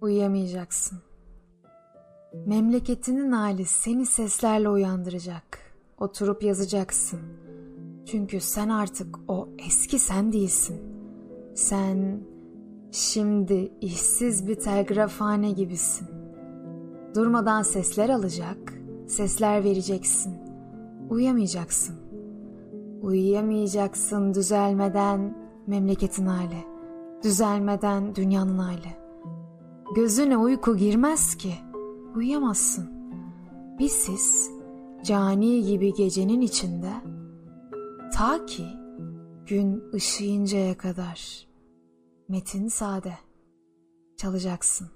Uyuyamayacaksın. Memleketinin hali seni seslerle uyandıracak. Oturup yazacaksın. Çünkü sen artık o eski sen değilsin. Sen şimdi işsiz bir telgrafhane gibisin. Durmadan sesler alacak, sesler vereceksin. Uyuyamayacaksın. Uyuyamayacaksın düzelmeden memleketin hali. Düzelmeden dünyanın hali. Gözüne uyku girmez ki. Uyuyamazsın. Bir sis cani gibi gecenin içinde ta ki gün ışıyıncaya kadar metin sade çalacaksın.